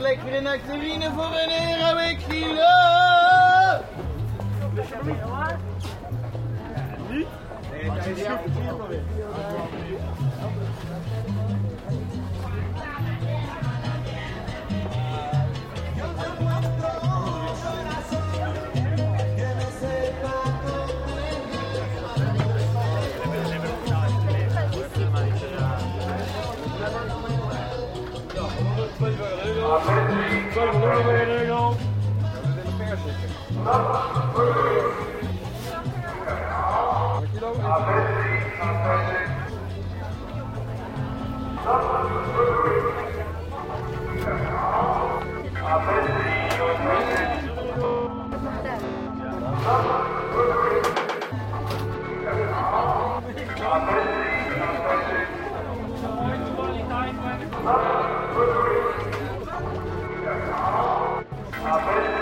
lek mir nach zevine vor en ere we kilo eh. There you go. angle. The parachute. Thank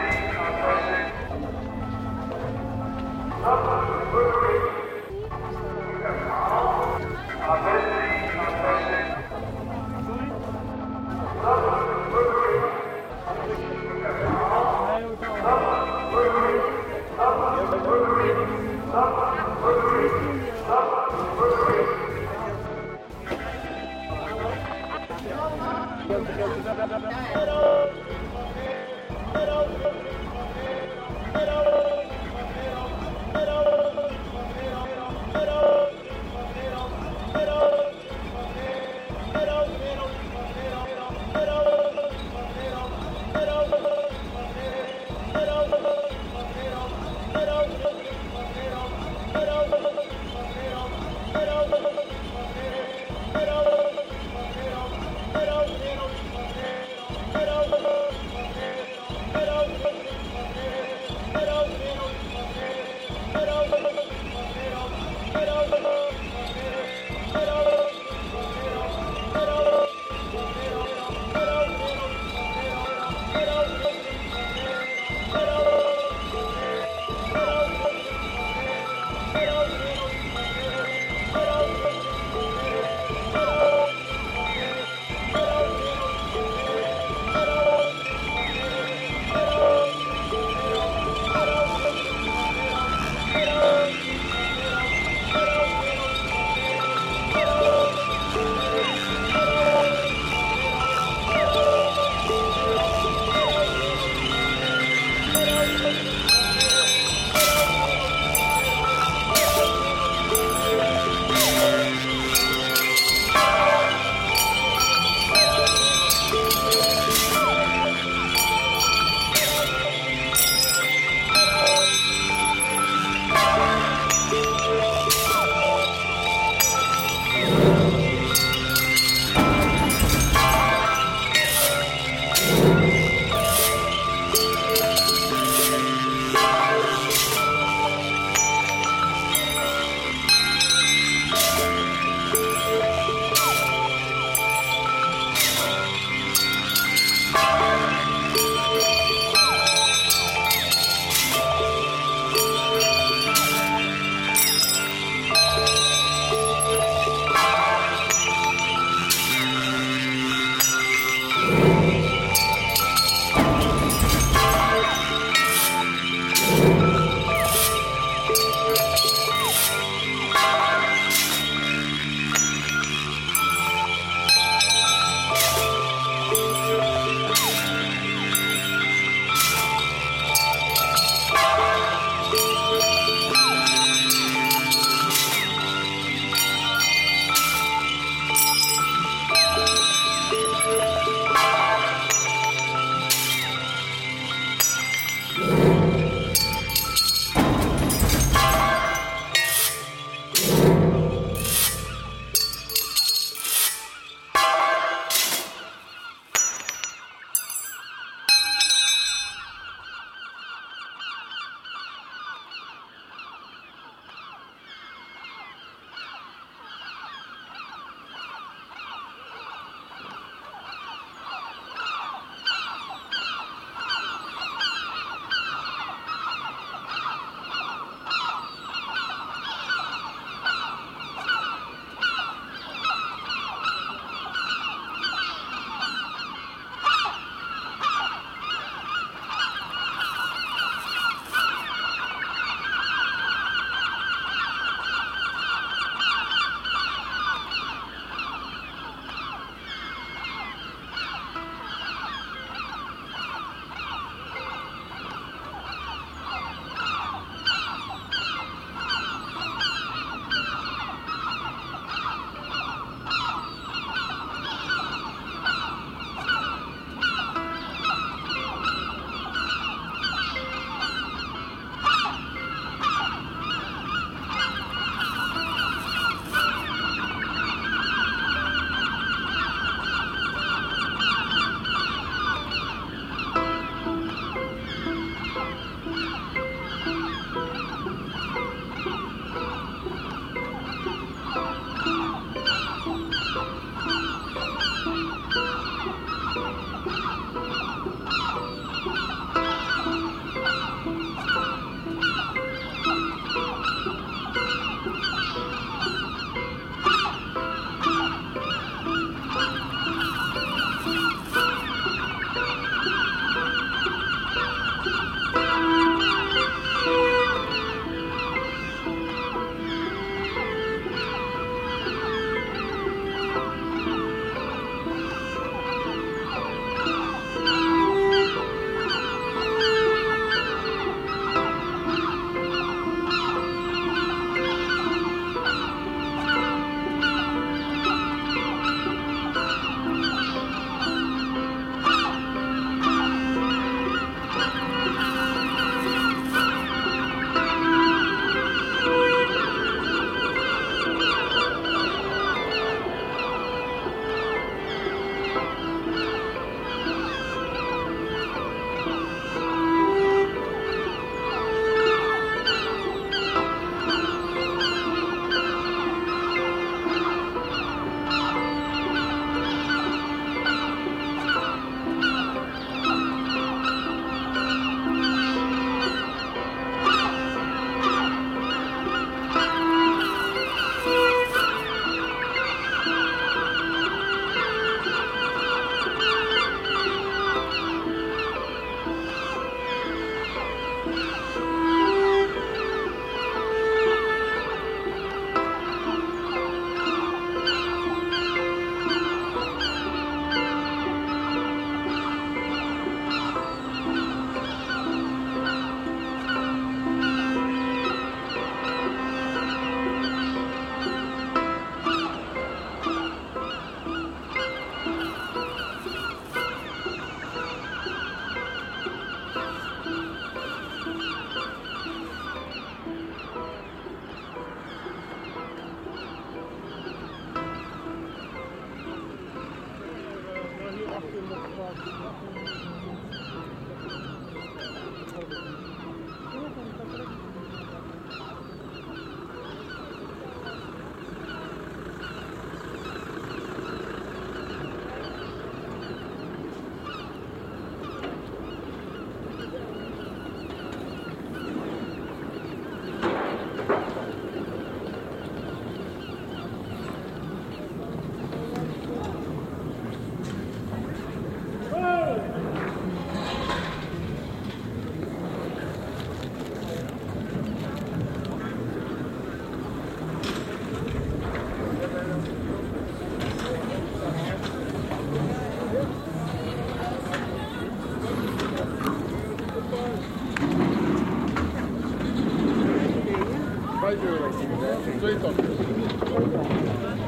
36で、いと。